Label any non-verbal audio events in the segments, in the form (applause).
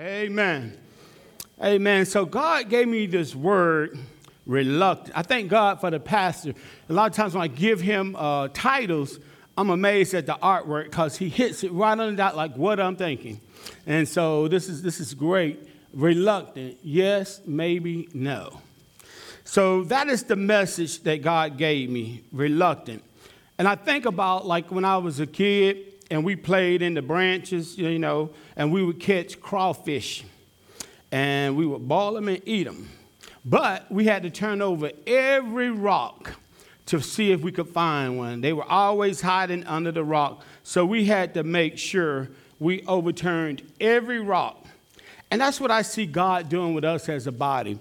Amen. Amen. So God gave me this word, reluctant. I thank God for the pastor. A lot of times when I give him uh, titles, I'm amazed at the artwork because he hits it right on the dot like what I'm thinking. And so this is this is great. Reluctant, yes, maybe, no. So that is the message that God gave me, reluctant. And I think about like when I was a kid and we played in the branches, you know, and we would catch crawfish and we would ball them and eat them. But we had to turn over every rock to see if we could find one. They were always hiding under the rock. So we had to make sure we overturned every rock. And that's what I see God doing with us as a body.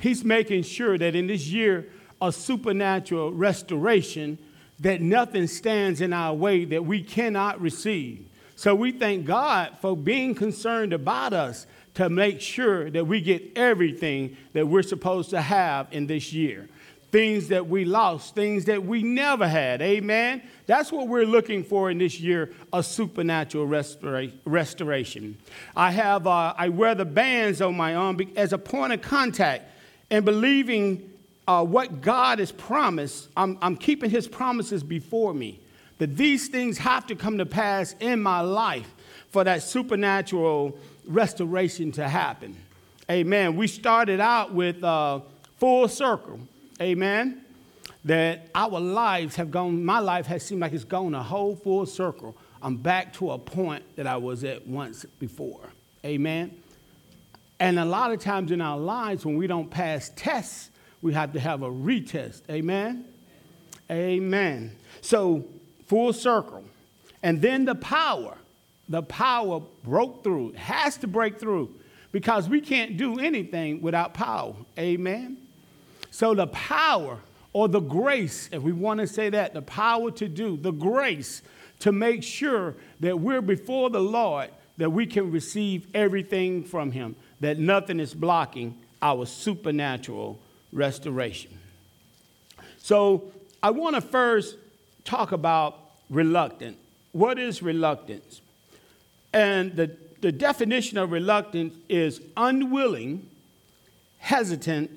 He's making sure that in this year of supernatural restoration, that nothing stands in our way that we cannot receive. So we thank God for being concerned about us to make sure that we get everything that we're supposed to have in this year. Things that we lost, things that we never had. Amen. That's what we're looking for in this year a supernatural restora- restoration. I have, uh, I wear the bands on my arm as a point of contact and believing uh, what God has promised. I'm, I'm keeping his promises before me that these things have to come to pass in my life for that supernatural restoration to happen. Amen. We started out with uh, full circle. Amen. That our lives have gone, my life has seemed like it's gone a whole full circle. I'm back to a point that I was at once before. Amen. And a lot of times in our lives, when we don't pass tests, we have to have a retest. Amen. Amen. So, full circle. And then the power the power broke through. Has to break through because we can't do anything without power. Amen. So the power or the grace, if we want to say that, the power to do, the grace to make sure that we're before the Lord, that we can receive everything from Him, that nothing is blocking our supernatural restoration. So I want to first talk about reluctant. What is reluctance? And the, the definition of reluctance is unwilling, hesitant,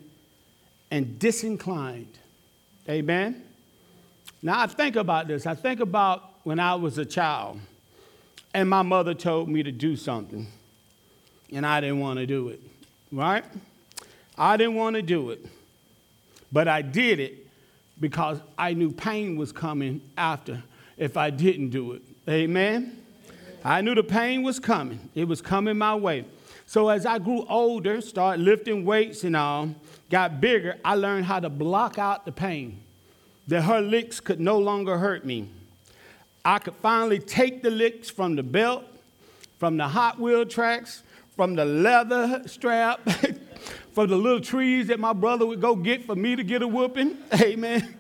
and disinclined. Amen? Now, I think about this. I think about when I was a child and my mother told me to do something and I didn't want to do it, right? I didn't want to do it, but I did it because I knew pain was coming after if I didn't do it. Amen? I knew the pain was coming. It was coming my way. So as I grew older, started lifting weights and all, got bigger, I learned how to block out the pain. That her licks could no longer hurt me. I could finally take the licks from the belt, from the Hot Wheel tracks, from the leather strap, (laughs) from the little trees that my brother would go get for me to get a whooping. (laughs) Amen.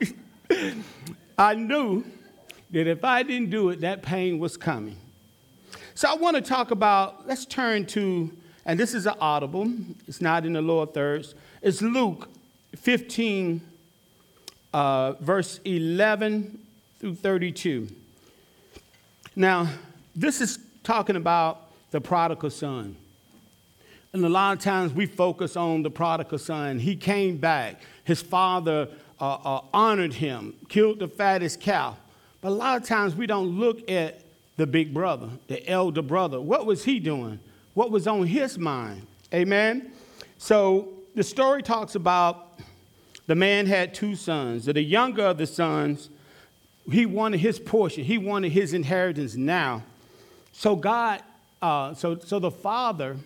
(laughs) I knew that if I didn't do it, that pain was coming. So I want to talk about, let's turn to, and this is an audible, it's not in the lower thirds. It's Luke 15, uh, verse 11 through 32. Now, this is talking about the prodigal son. And a lot of times we focus on the prodigal son. He came back. His father uh, uh, honored him, killed the fattest cow. But a lot of times we don't look at the big brother, the elder brother. What was he doing? What was on his mind? Amen. So the story talks about the man had two sons. The younger of the sons, he wanted his portion, he wanted his inheritance now. So God, uh, so, so the father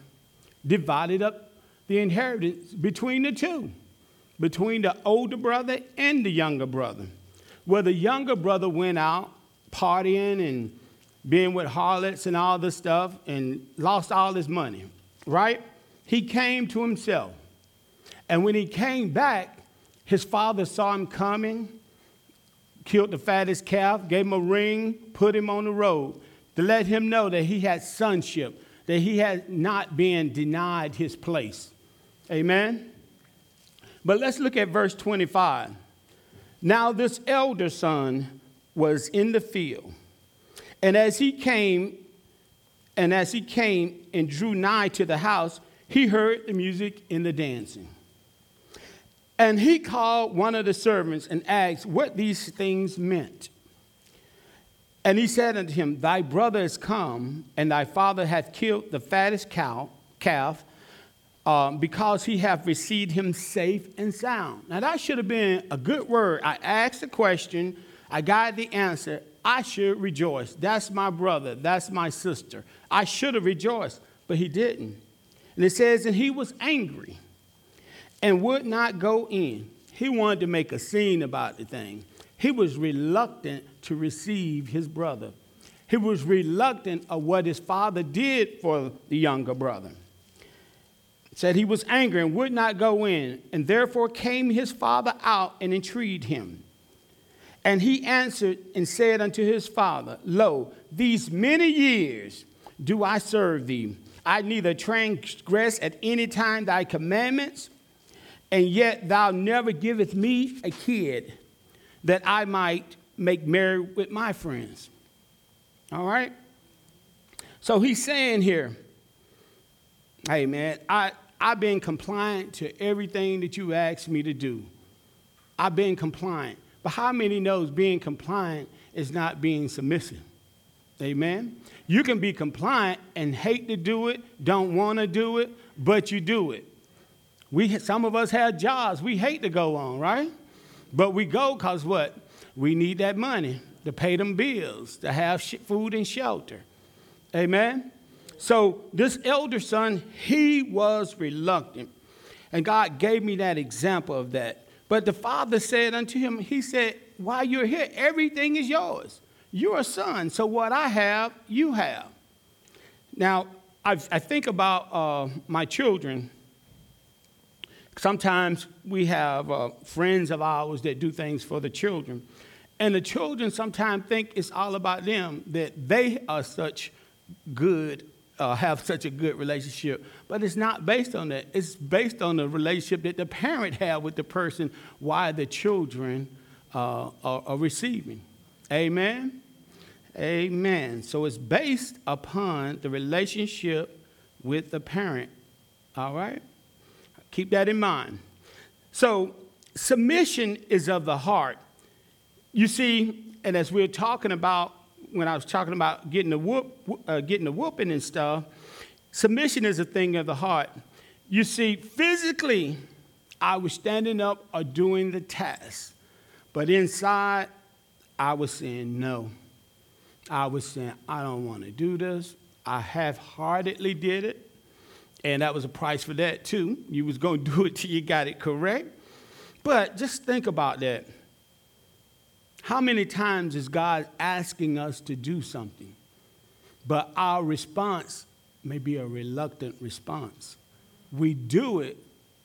divided up the inheritance between the two, between the older brother and the younger brother. Where the younger brother went out partying and being with harlots and all this stuff and lost all his money, right? He came to himself. And when he came back, his father saw him coming, killed the fattest calf, gave him a ring, put him on the road to let him know that he had sonship, that he had not been denied his place. Amen? But let's look at verse 25. Now, this elder son was in the field and as he came And as he came and drew nigh to the house, he heard the music and the dancing. And he called one of the servants and asked what these things meant. And he said unto him, Thy brother is come, and thy father hath killed the fattest cow, calf, um, because he hath received him safe and sound. Now that should have been a good word. I asked the question, I got the answer. I should rejoice. That's my brother. That's my sister. I should have rejoiced, but he didn't. And it says, and he was angry and would not go in. He wanted to make a scene about the thing. He was reluctant to receive his brother. He was reluctant of what his father did for the younger brother. said he was angry and would not go in, and therefore came his father out and entreated him. And he answered and said unto his father, Lo, these many years do I serve thee. I neither transgress at any time thy commandments, and yet thou never givest me a kid that I might make merry with my friends. All right? So he's saying here, hey man, I, I've been compliant to everything that you asked me to do. I've been compliant. But how many knows being compliant is not being submissive? Amen. You can be compliant and hate to do it, don't want to do it, but you do it. We some of us have jobs we hate to go on, right? But we go cuz what? We need that money to pay them bills, to have food and shelter. Amen. So this elder son, he was reluctant. And God gave me that example of that. But the father said unto him, He said, While you're here, everything is yours. You're a son, so what I have, you have. Now, I, I think about uh, my children. Sometimes we have uh, friends of ours that do things for the children. And the children sometimes think it's all about them, that they are such good uh, have such a good relationship. But it's not based on that. It's based on the relationship that the parent had with the person why the children uh, are, are receiving. Amen? Amen. So it's based upon the relationship with the parent. All right? Keep that in mind. So submission is of the heart. You see, and as we're talking about when I was talking about getting the whoop, uh, getting the whooping and stuff, submission is a thing of the heart. You see, physically, I was standing up or doing the task, but inside, I was saying no. I was saying I don't want to do this. I half-heartedly did it, and that was a price for that too. You was going (laughs) to do it till you got it correct. But just think about that. How many times is God asking us to do something, but our response may be a reluctant response? We do it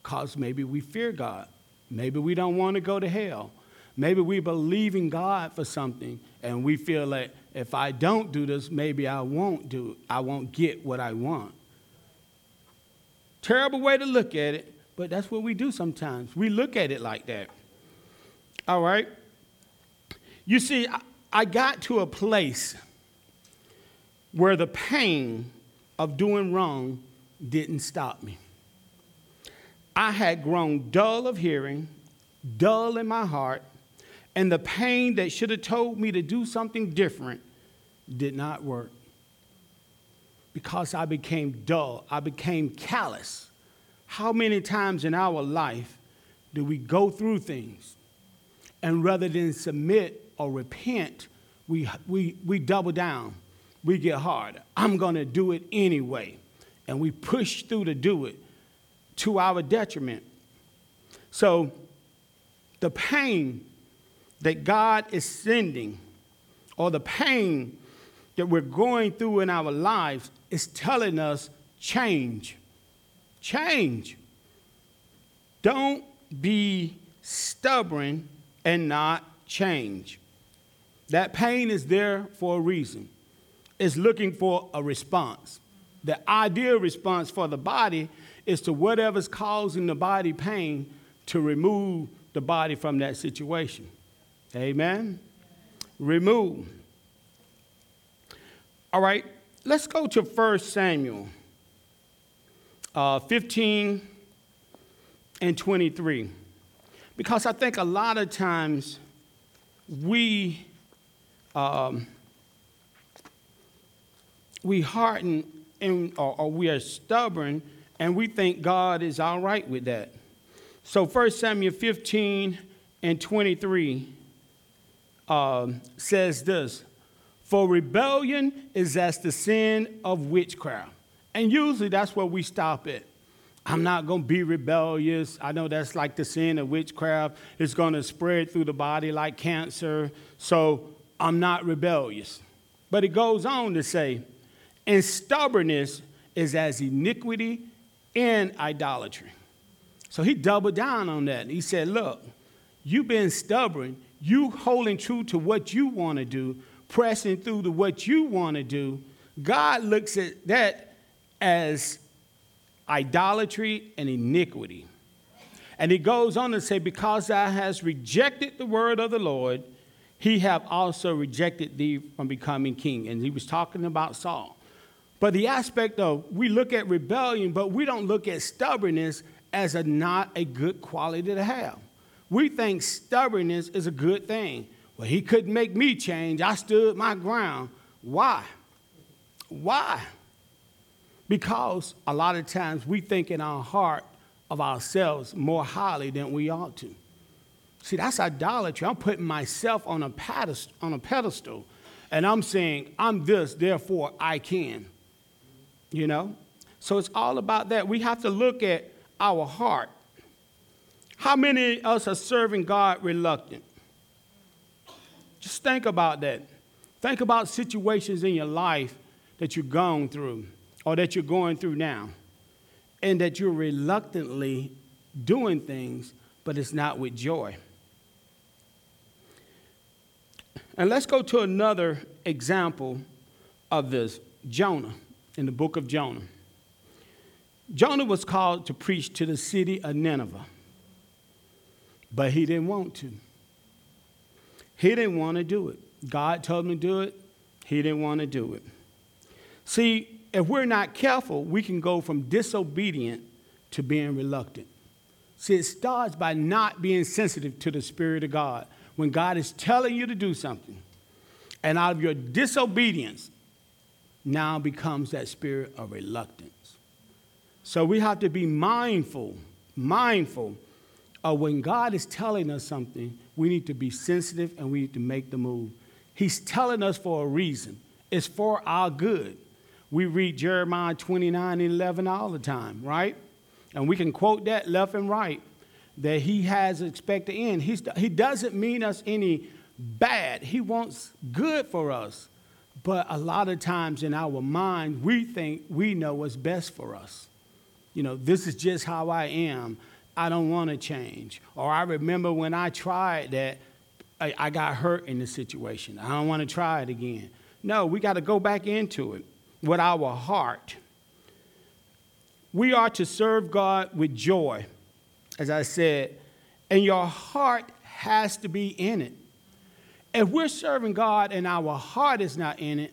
because maybe we fear God. Maybe we don't want to go to hell. Maybe we believe in God for something and we feel like if I don't do this, maybe I won't do it. I won't get what I want. Terrible way to look at it, but that's what we do sometimes. We look at it like that. All right? You see, I got to a place where the pain of doing wrong didn't stop me. I had grown dull of hearing, dull in my heart, and the pain that should have told me to do something different did not work. Because I became dull, I became callous. How many times in our life do we go through things and rather than submit or repent, we, we, we double down. We get harder. I'm to do it anyway. And we push through to do it to our detriment. So, the pain that God is sending, or the pain that we're going through in our lives, is telling us change. Change. Don't be stubborn and not change. That pain is there for a reason. It's looking for a response. The ideal response for the body is to whatever's causing the body pain to remove the body from that situation. Amen? Remove. All right, let's go to 1 Samuel uh, 15 and 23. Because I think a lot of times we, um, we harden and, or, or we are stubborn and we think God is all right with that. So 1 Samuel 15 and 23 um, says this For rebellion is as the sin of witchcraft. And usually that's where we stop it. I'm not going to be rebellious. I know that's like the sin of witchcraft. It's going to spread through the body like cancer. So I'm not rebellious. But it goes on to say, and stubbornness is as iniquity and idolatry. So he doubled down on that. He said, Look, you've been stubborn. You holding true to what you want to do, pressing through to what you want to do. God looks at that as idolatry and iniquity. And he goes on to say, Because thou hast rejected the word of the Lord, he have also rejected thee from becoming king. And he was talking about Saul. But the aspect of we look at rebellion, but we don't look at stubbornness as a not a good quality to have. We think stubbornness is a good thing. Well, he couldn't make me change. I stood my ground. Why? Why? Because a lot of times we think in our heart of ourselves more highly than we ought to. See, that's idolatry. I'm putting myself on a pedestal, on a pedestal and I'm saying, I'm this, therefore I can. You know? So it's all about that. We have to look at our heart. How many of us are serving God reluctant? Just think about that. Think about situations in your life that you've gone through or that you're going through now, and that you're reluctantly doing things, but it's not with joy. And let's go to another example of this Jonah in the book of Jonah. Jonah was called to preach to the city of Nineveh, but he didn't want to. He didn't want to do it. God told him to do it, he didn't want to do it. See, if we're not careful, we can go from disobedient to being reluctant. See, it starts by not being sensitive to the Spirit of God. When God is telling you to do something, and out of your disobedience, now becomes that spirit of reluctance. So we have to be mindful, mindful of when God is telling us something, we need to be sensitive and we need to make the move. He's telling us for a reason, it's for our good. We read Jeremiah 29 and 11 all the time, right? And we can quote that left and right that he has expected end. He's, he doesn't mean us any bad, he wants good for us. But a lot of times in our mind, we think we know what's best for us. You know, this is just how I am. I don't want to change. Or I remember when I tried that, I, I got hurt in the situation. I don't want to try it again. No, we got to go back into it with our heart. We are to serve God with joy, as I said, and your heart has to be in it. If we're serving God and our heart is not in it,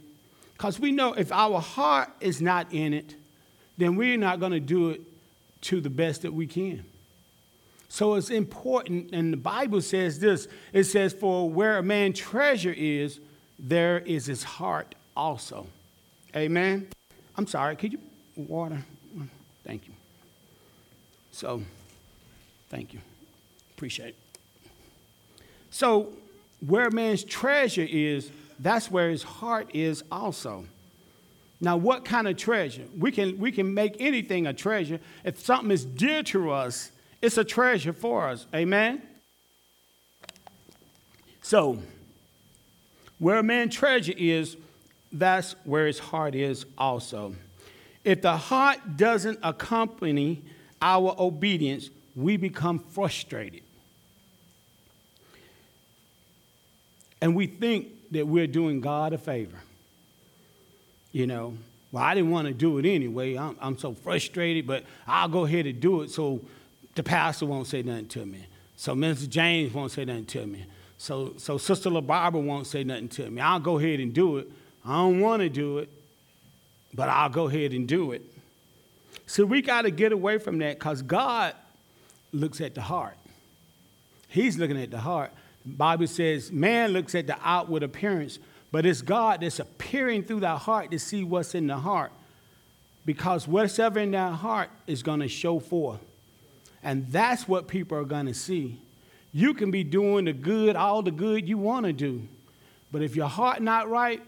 because we know if our heart is not in it, then we're not going to do it to the best that we can. So it's important, and the Bible says this it says, For where a man's treasure is, there is his heart also. Amen. I'm sorry, could you water? Thank you. So, thank you. Appreciate it. So, where a man's treasure is, that's where his heart is also. Now, what kind of treasure? We can, we can make anything a treasure. If something is dear to us, it's a treasure for us. Amen? So, where a man's treasure is, that's where his heart is also. If the heart doesn't accompany our obedience, we become frustrated. And we think that we're doing God a favor. You know, well, I didn't want to do it anyway. I'm, I'm so frustrated, but I'll go ahead and do it so the pastor won't say nothing to me. So Mr. James won't say nothing to me. So, so Sister LaBarbara won't say nothing to me. I'll go ahead and do it. I don't want to do it, but I'll go ahead and do it. So we got to get away from that because God looks at the heart. He's looking at the heart. The Bible says man looks at the outward appearance, but it's God that's appearing through the heart to see what's in the heart. Because whatever in that heart is going to show forth. And that's what people are going to see. You can be doing the good, all the good you want to do. But if your heart not right,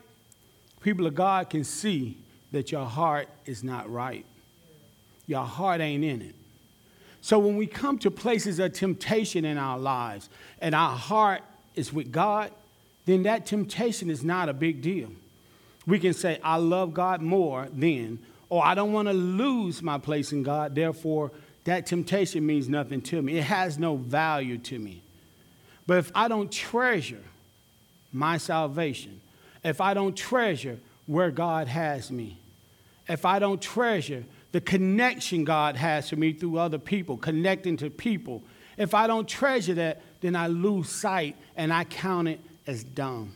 people of God can see that your heart is not right. Your heart ain't in it. So when we come to places of temptation in our lives and our heart is with God, then that temptation is not a big deal. We can say, I love God more then, or I don't want to lose my place in God, therefore, that temptation means nothing to me. It has no value to me. But if I don't treasure my salvation, if I don't treasure where God has me, if I don't treasure the connection God has for me through other people, connecting to people, if I don't treasure that, then I lose sight and I count it as dung.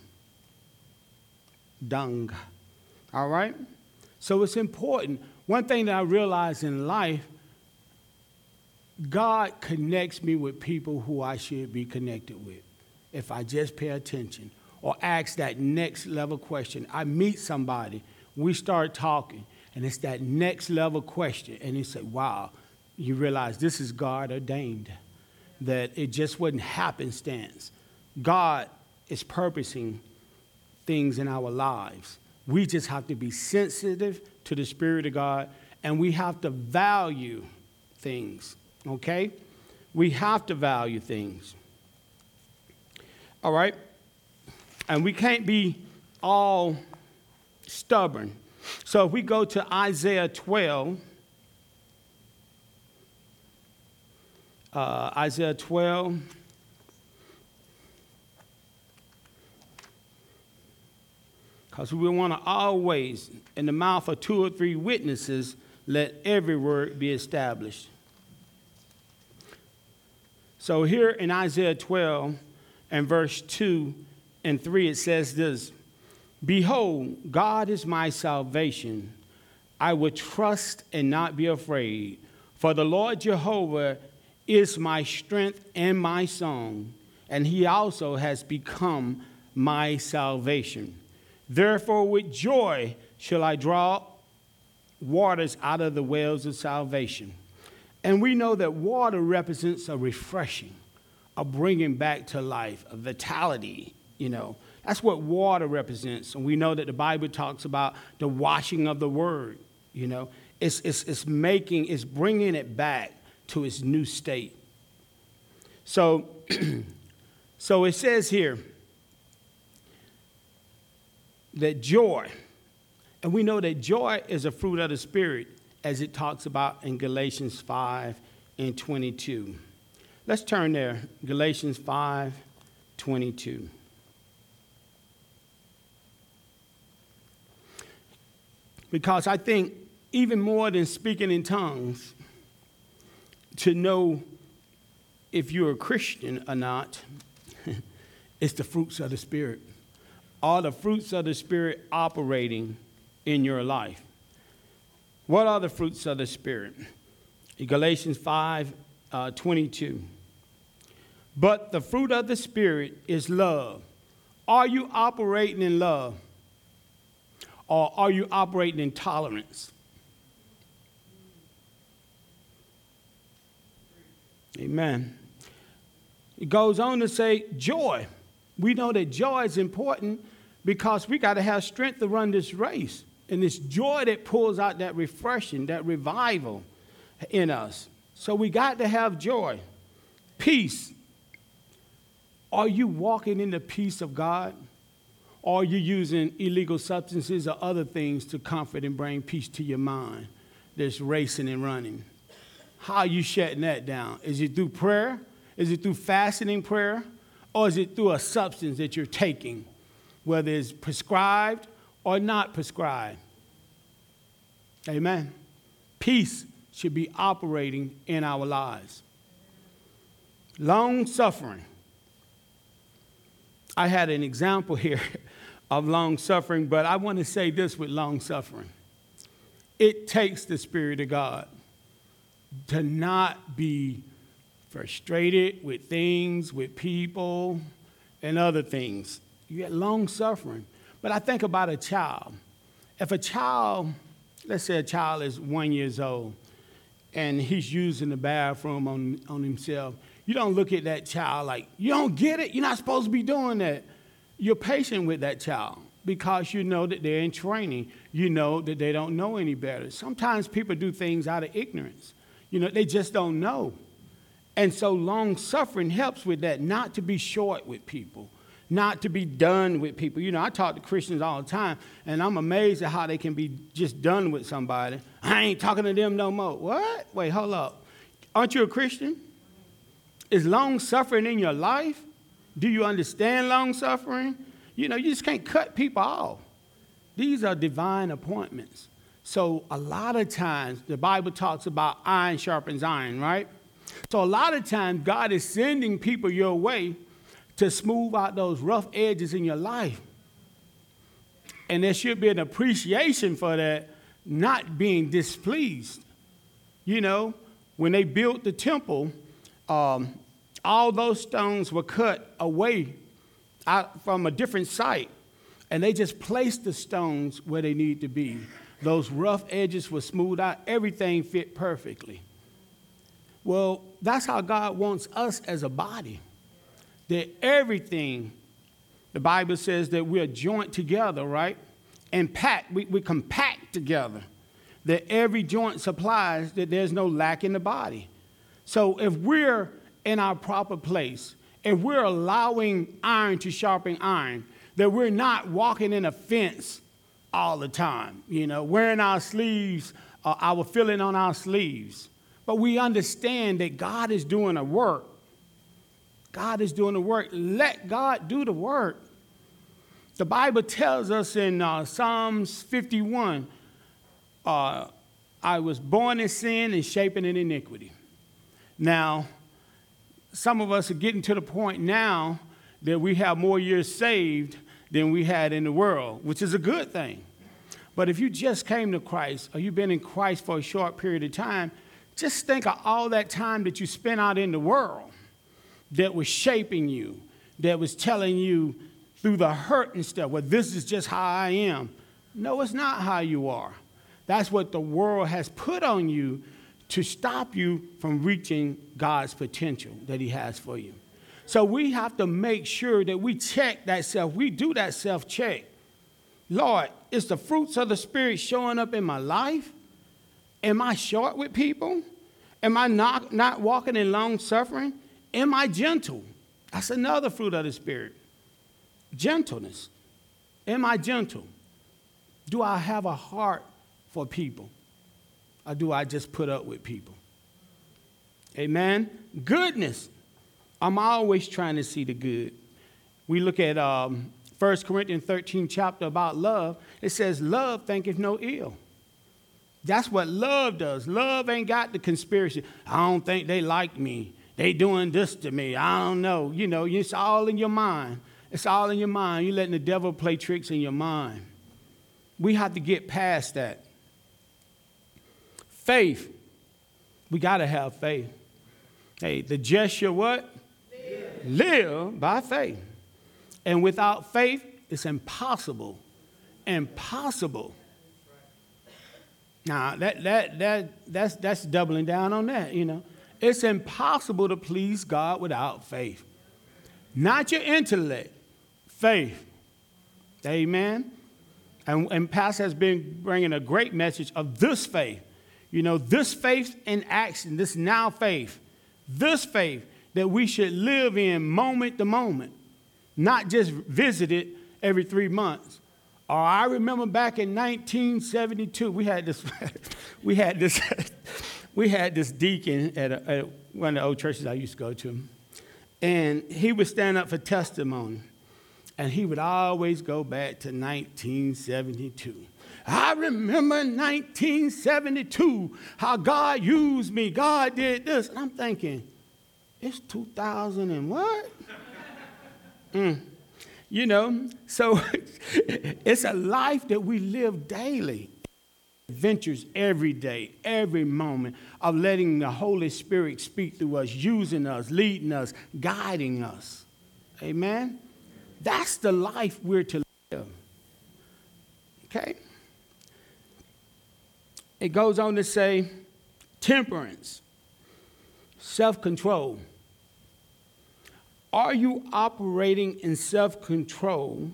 Dung. All right? So it's important. One thing that I realize in life, God connects me with people who I should be connected with if I just pay attention or ask that next level question. I meet somebody, we start talking, and it's that next level question. And you say, wow, you realize this is God ordained, that it just wasn't happenstance. God is purposing things in our lives. We just have to be sensitive to the Spirit of God and we have to value things, okay? We have to value things. All right? And we can't be all stubborn. So if we go to Isaiah 12, uh, Isaiah 12, because we want to always, in the mouth of two or three witnesses, let every word be established. So here in Isaiah 12 and verse 2 and 3, it says this Behold, God is my salvation. I will trust and not be afraid. For the Lord Jehovah is my strength and my song, and he also has become my salvation. Therefore, with joy shall I draw waters out of the wells of salvation. And we know that water represents a refreshing, a bringing back to life, a vitality, you know. That's what water represents. And we know that the Bible talks about the washing of the word, you know. It's, it's, it's making, it's bringing it back to its new state. So, (clears throat) so it says here that joy, and we know that joy is a fruit of the Spirit, as it talks about in Galatians 5 and 22. Let's turn there, Galatians 5 22. Because I think even more than speaking in tongues, to know if you're a Christian or not, (laughs) it's the fruits of the Spirit. Are the fruits of the Spirit operating in your life? What are the fruits of the Spirit? Galatians 5 uh, 22. But the fruit of the Spirit is love. Are you operating in love? Or are you operating in tolerance? Amen. It goes on to say joy. We know that joy is important because we got to have strength to run this race. And it's joy that pulls out that refreshing, that revival in us. So we got to have joy. Peace. Are you walking in the peace of God? Or you're using illegal substances or other things to comfort and bring peace to your mind that's racing and running. How are you shutting that down? Is it through prayer? Is it through fasting prayer? Or is it through a substance that you're taking, whether it's prescribed or not prescribed? Amen. Peace should be operating in our lives. Long suffering. I had an example (laughs) here of long suffering, but I want to say this with long suffering. it takes the Spirit of God to not be frustrated with things, with people, and other things. You get long suffering. But I think about a child. If a child, let's say a child is one years old, and he's using the bathroom on, on himself, you don't look at that child like, you don't get it, you're not supposed to be doing that. You're patient with that child because you know that they're in training. You know that they don't know any better. Sometimes people do things out of ignorance. You know, they just don't know. And so long suffering helps with that, not to be short with people, not to be done with people. You know, I talk to Christians all the time, and I'm amazed at how they can be just done with somebody. I ain't talking to them no more. What? Wait, hold up. Aren't you a Christian? Is long suffering in your life? Do you understand long suffering? You know, you just can't cut people off. These are divine appointments. So, a lot of times, the Bible talks about iron sharpens iron, right? So, a lot of times, God is sending people your way to smooth out those rough edges in your life. And there should be an appreciation for that, not being displeased. You know, when they built the temple, um, all those stones were cut away from a different site, and they just placed the stones where they need to be. Those rough edges were smoothed out, everything fit perfectly. Well, that's how God wants us as a body. That everything, the Bible says that we're joint together, right? And packed, we, we compact together. That every joint supplies that there's no lack in the body. So if we're in our proper place, if we're allowing iron to sharpen iron, that we're not walking in a fence all the time, you know, wearing our sleeves, uh, our filling on our sleeves. But we understand that God is doing a work. God is doing the work. Let God do the work. The Bible tells us in uh, Psalms 51 uh, I was born in sin and shaping in iniquity. Now, some of us are getting to the point now that we have more years saved than we had in the world, which is a good thing. But if you just came to Christ or you've been in Christ for a short period of time, just think of all that time that you spent out in the world that was shaping you, that was telling you through the hurt and stuff, well, this is just how I am. No, it's not how you are. That's what the world has put on you to stop you from reaching God's potential that He has for you. So we have to make sure that we check that self. We do that self check. Lord, is the fruits of the Spirit showing up in my life? Am I short with people? Am I not, not walking in long suffering? Am I gentle? That's another fruit of the Spirit. Gentleness. Am I gentle? Do I have a heart for people? Or do I just put up with people? Amen. Goodness. I'm always trying to see the good. We look at um, 1 Corinthians 13 chapter about love. It says, Love thinketh no ill. That's what love does. Love ain't got the conspiracy. I don't think they like me. They doing this to me. I don't know. You know, it's all in your mind. It's all in your mind. You're letting the devil play tricks in your mind. We have to get past that. Faith. We got to have faith. Hey, the just shall what? Live. Live by faith. And without faith, it's impossible. Impossible. Now, that, that, that, that's, that's doubling down on that, you know. It's impossible to please God without faith. Not your intellect, faith. Amen. And, and Pastor has been bringing a great message of this faith. You know, this faith in action, this now faith, this faith that we should live in moment to moment, not just visit it every three months. Or I remember back in 1972, we had this, (laughs) we had this, (laughs) we had this deacon at, a, at one of the old churches I used to go to, and he would stand up for testimony, and he would always go back to 1972. I remember 1972 how God used me. God did this. And I'm thinking, it's 2000 and what? Mm. You know, so (laughs) it's a life that we live daily. adventures every day, every moment of letting the Holy Spirit speak through us, using us, leading us, guiding us. Amen? That's the life we're to live. Okay? It goes on to say temperance, self control. Are you operating in self control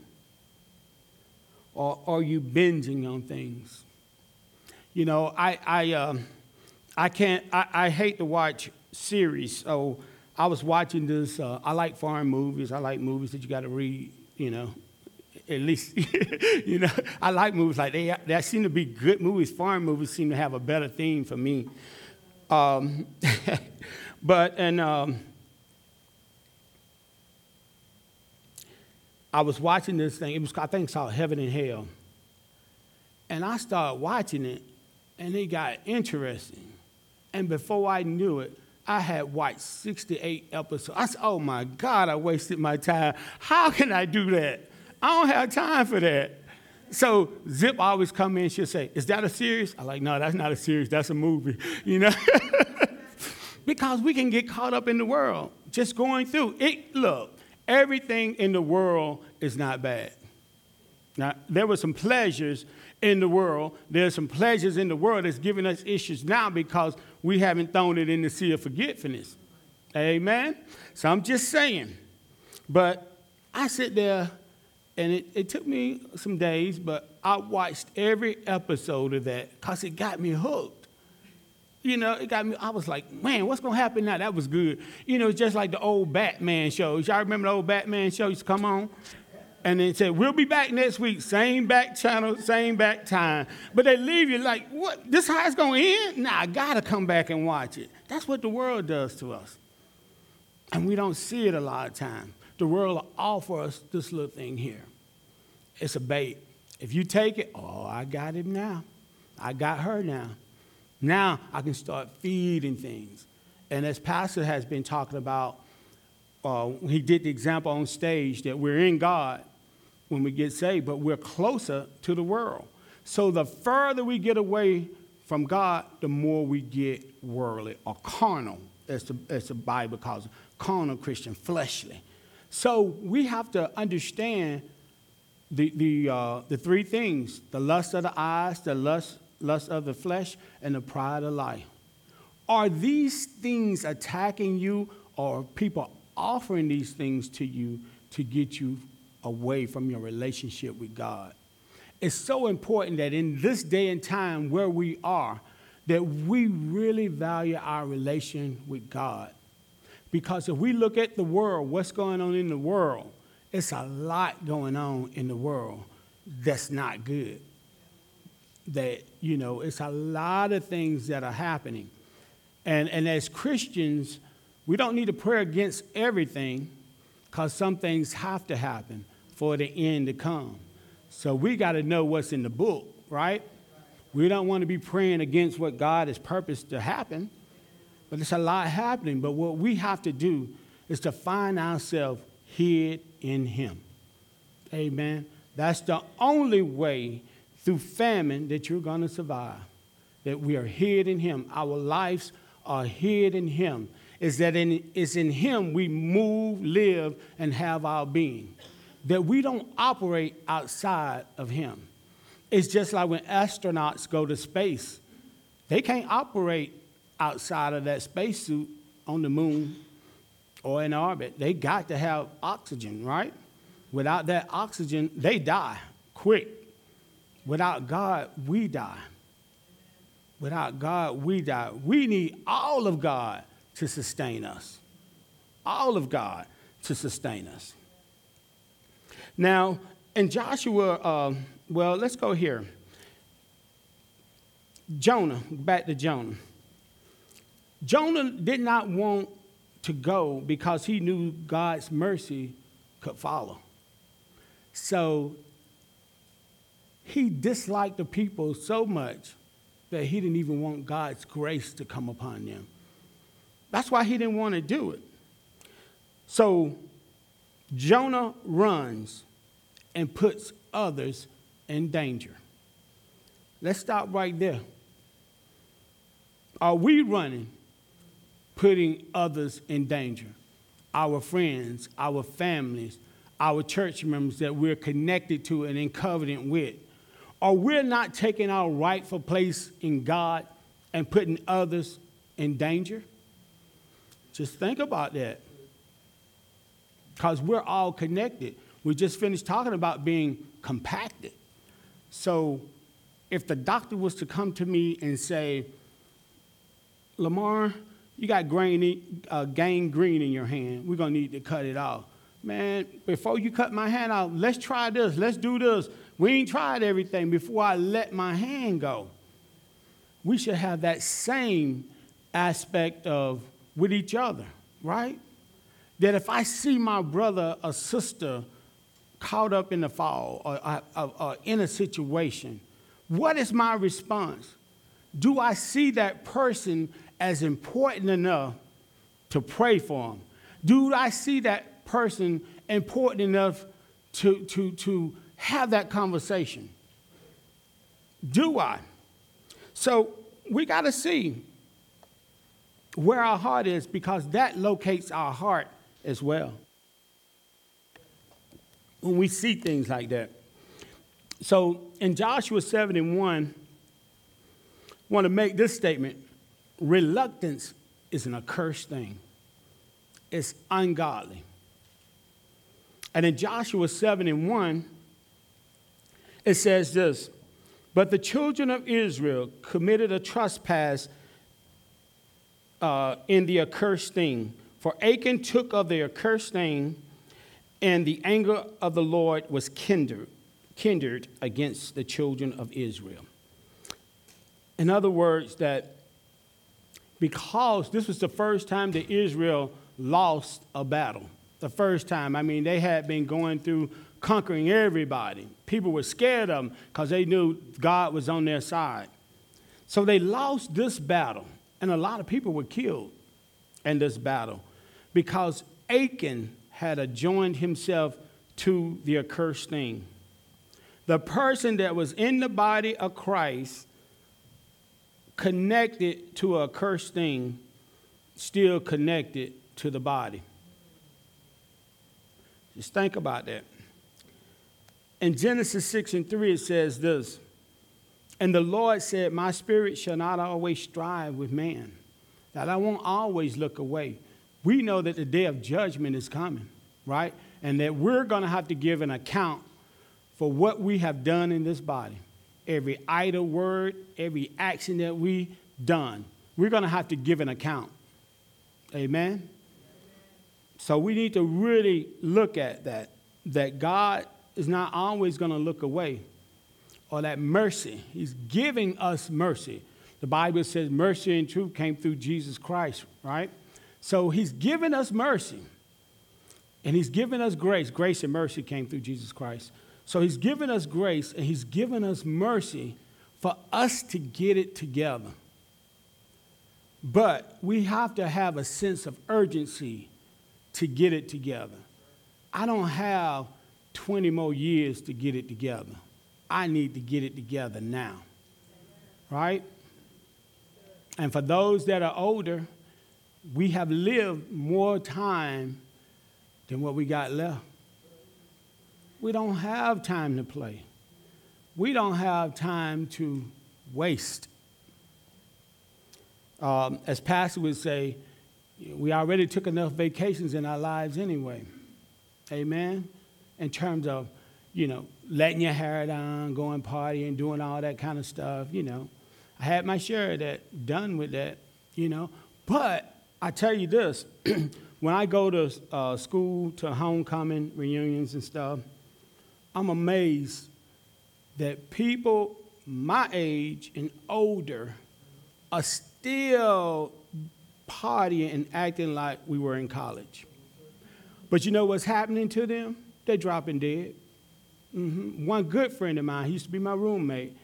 or are you binging on things? You know, I, I, uh, I can't, I, I hate to watch series. So I was watching this, uh, I like foreign movies. I like movies that you got to read, you know, at least, (laughs) you know, I like movies like they, they seem to be good movies. Foreign movies seem to have a better theme for me. Um, (laughs) but, and, um, I was watching this thing. It was, I think, it's called Heaven and Hell. And I started watching it, and it got interesting. And before I knew it, I had watched 68 episodes. I said, oh my God, I wasted my time. How can I do that? I don't have time for that. So Zip always come in, she'll say, Is that a series? I'm like, no, that's not a series, that's a movie. (laughs) You know? (laughs) because we can get caught up in the world, just going through. It look, everything in the world is not bad. Now, there were some pleasures in the world. There's some pleasures in the world that's giving us issues now because we haven't thrown it in the sea of forgetfulness. Amen? So I'm just saying. But I sit there, and it, it took me some days, but I watched every episode of that because it got me hooked. You know, it got me, I was like, man, what's going to happen now? That was good. You know, it's just like the old Batman shows. Y'all remember the old Batman show used to come on? And they said, we'll be back next week, same back channel, same back time. But they leave you like, what? This how it's going to end? Nah, I got to come back and watch it. That's what the world does to us. And we don't see it a lot of time. The world will offer us this little thing here. It's a bait. If you take it, oh, I got him now. I got her now. Now I can start feeding things. And as Pastor has been talking about, uh, he did the example on stage that we're in God when we get saved, but we're closer to the world. So the further we get away from God, the more we get worldly or carnal, as the, as the Bible calls it, carnal Christian, fleshly. So we have to understand the, the, uh, the three things the lust of the eyes, the lust lust of the flesh, and the pride of life. Are these things attacking you, or people offering these things to you to get you away from your relationship with God? It's so important that in this day and time where we are, that we really value our relation with God. Because if we look at the world, what's going on in the world, it's a lot going on in the world that's not good that, you know, it's a lot of things that are happening. And, and as Christians, we don't need to pray against everything because some things have to happen for the end to come. So we got to know what's in the book, right? We don't want to be praying against what God has purposed to happen, but it's a lot happening. But what we have to do is to find ourselves hid in Him. Amen. That's the only way through famine that you're going to survive. That we are hid in Him. Our lives are hid in Him. Is that in, it's in Him we move, live, and have our being. That we don't operate outside of Him. It's just like when astronauts go to space, they can't operate outside of that spacesuit on the moon or in orbit. They got to have oxygen, right? Without that oxygen, they die quick. Without God, we die. Without God, we die. We need all of God to sustain us. All of God to sustain us. Now, in Joshua, uh, well, let's go here. Jonah, back to Jonah. Jonah did not want to go because he knew God's mercy could follow. So he disliked the people so much that he didn't even want God's grace to come upon them. That's why he didn't want to do it. So Jonah runs and puts others in danger. Let's stop right there. Are we running, putting others in danger? Our friends, our families, our church members that we're connected to and in covenant with? Or we're not taking our rightful place in God and putting others in danger? Just think about that. Because we're all connected. We just finished talking about being compacted. So if the doctor was to come to me and say, Lamar, you got grain, uh, gangrene in your hand. We're going to need to cut it off. Man, before you cut my hand out, let's try this. Let's do this. We ain't tried everything before I let my hand go. We should have that same aspect of with each other, right? That if I see my brother or sister caught up in the fall or, or, or in a situation, what is my response? Do I see that person as important enough to pray for them? Do I see that person important enough to, to, to have that conversation? Do I? So we got to see where our heart is because that locates our heart as well. When we see things like that. So in Joshua 7 and 1, I want to make this statement reluctance is an accursed thing, it's ungodly. And in Joshua 7 and 1, it says this But the children of Israel committed a trespass uh, in the accursed thing. For Achan took of the accursed thing, and the anger of the Lord was kindled kindred against the children of Israel. In other words, that because this was the first time that Israel lost a battle, the first time, I mean, they had been going through conquering everybody. People were scared of them because they knew God was on their side. So they lost this battle, and a lot of people were killed in this battle because Achan had adjoined himself to the accursed thing the person that was in the body of Christ connected to a cursed thing, still connected to the body. Just think about that. In Genesis 6 and 3, it says this And the Lord said, My spirit shall not always strive with man, that I won't always look away. We know that the day of judgment is coming, right? And that we're going to have to give an account for what we have done in this body. Every idle word, every action that we done, we're going to have to give an account. Amen. So we need to really look at that that God is not always going to look away or that mercy. He's giving us mercy. The Bible says mercy and truth came through Jesus Christ, right? So he's given us mercy. And he's given us grace. Grace and mercy came through Jesus Christ. So he's given us grace and he's given us mercy for us to get it together. But we have to have a sense of urgency to get it together. I don't have 20 more years to get it together. I need to get it together now. Right? And for those that are older, we have lived more time than what we got left. We don't have time to play. We don't have time to waste. Um, as Pastor would say, we already took enough vacations in our lives anyway. Amen? In terms of, you know, letting your hair down, going partying, doing all that kind of stuff, you know. I had my share of that, done with that, you know. But I tell you this (clears throat) when I go to uh, school, to homecoming reunions and stuff, I'm amazed that people my age and older are still partying and acting like we were in college. But you know what's happening to them? They're dropping dead. Mm-hmm. One good friend of mine, he used to be my roommate,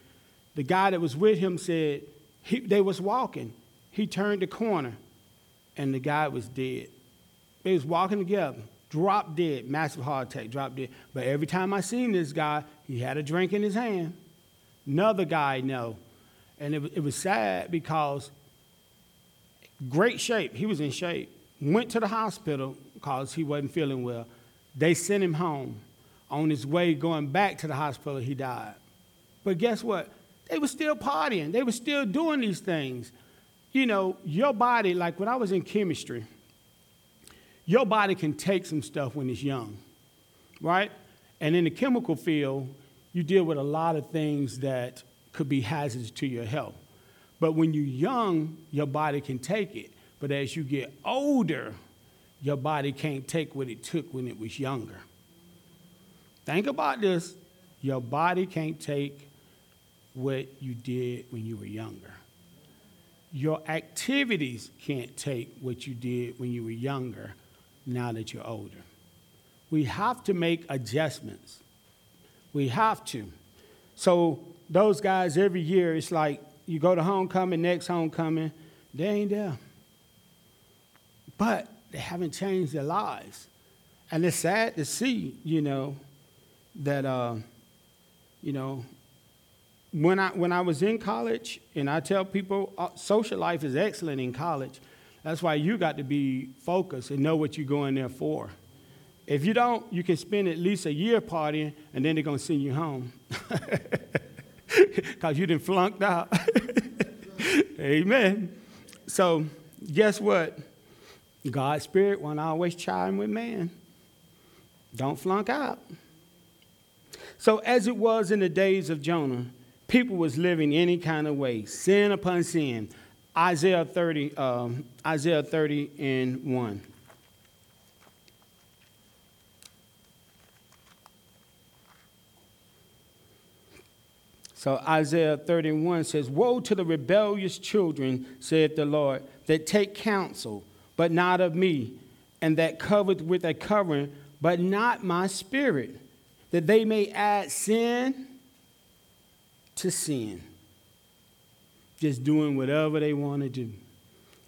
the guy that was with him said he, they was walking. He turned the corner, and the guy was dead. They was walking together drop dead, massive heart attack, drop dead. But every time I seen this guy, he had a drink in his hand. Another guy no. And it, it was sad because great shape. He was in shape. Went to the hospital because he wasn't feeling well. They sent him home. On his way going back to the hospital, he died. But guess what? They were still partying. They were still doing these things. You know, your body, like when I was in chemistry, your body can take some stuff when it's young, right? And in the chemical field, you deal with a lot of things that could be hazards to your health. But when you're young, your body can take it. But as you get older, your body can't take what it took when it was younger. Think about this. Your body can't take what you did when you were younger. Your activities can't take what you did when you were younger now that you're older. We have to make adjustments. We have to. So, those guys every year, it's like you go to homecoming, next homecoming, they ain't there. But they haven't changed their lives. And it's sad to see, you know, that, uh, you know, when I, when I was in college, and I tell people uh, social life is excellent in college, that's why you got to be focused and know what you're going there for. If you don't, you can spend at least a year partying, and then they're going to send you home. (laughs) Because you didn't flunked out. (laughs) Amen. So, guess what? God's Spirit won't always chime with man. Don't flunk out. So, as it was in the days of Jonah, people was living any kind of way, sin upon sin. Isaiah 30, um, Isaiah 30 and 1. So Isaiah 31 says, Woe to the rebellious children, saith the Lord, that take counsel, but not of me, and that covered with a covering, but not my spirit, that they may add sin to sin. Just doing whatever they want to do.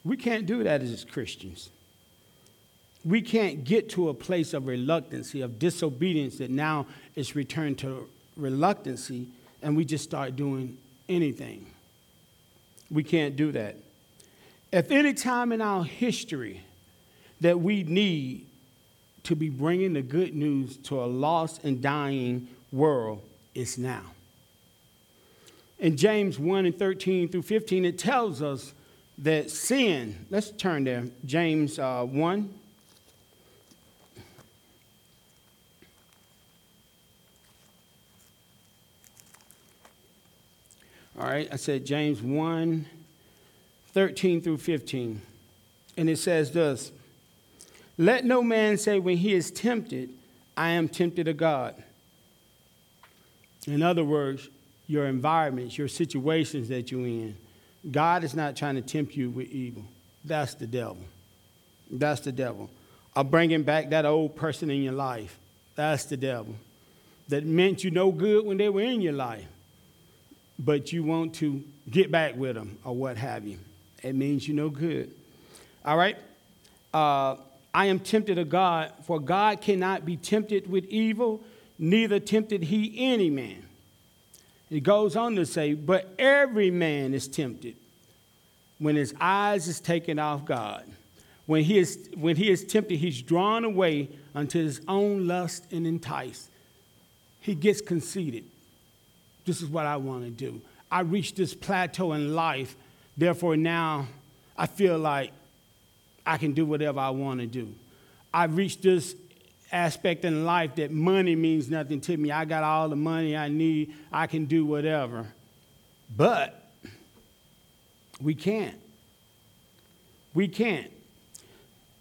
We can't do that as Christians. We can't get to a place of reluctancy, of disobedience that now is returned to reluctancy, and we just start doing anything. We can't do that. If any time in our history that we need to be bringing the good news to a lost and dying world, it's now. In James 1 and 13 through 15, it tells us that sin, let's turn there, James uh, 1. All right, I said James 1, 13 through 15. And it says this Let no man say when he is tempted, I am tempted of God. In other words, your environments, your situations that you're in. God is not trying to tempt you with evil. That's the devil. That's the devil. Or bringing back that old person in your life. That's the devil. That meant you no good when they were in your life, but you want to get back with them or what have you. It means you no good. All right? Uh, I am tempted of God, for God cannot be tempted with evil, neither tempted he any man. He goes on to say, But every man is tempted when his eyes is taken off God. When he is, when he is tempted, he's drawn away unto his own lust and enticed. He gets conceited. This is what I want to do. I reached this plateau in life, therefore now I feel like I can do whatever I want to do. I've reached this aspect in life that money means nothing to me. I got all the money I need, I can do whatever. But we can't. We can't.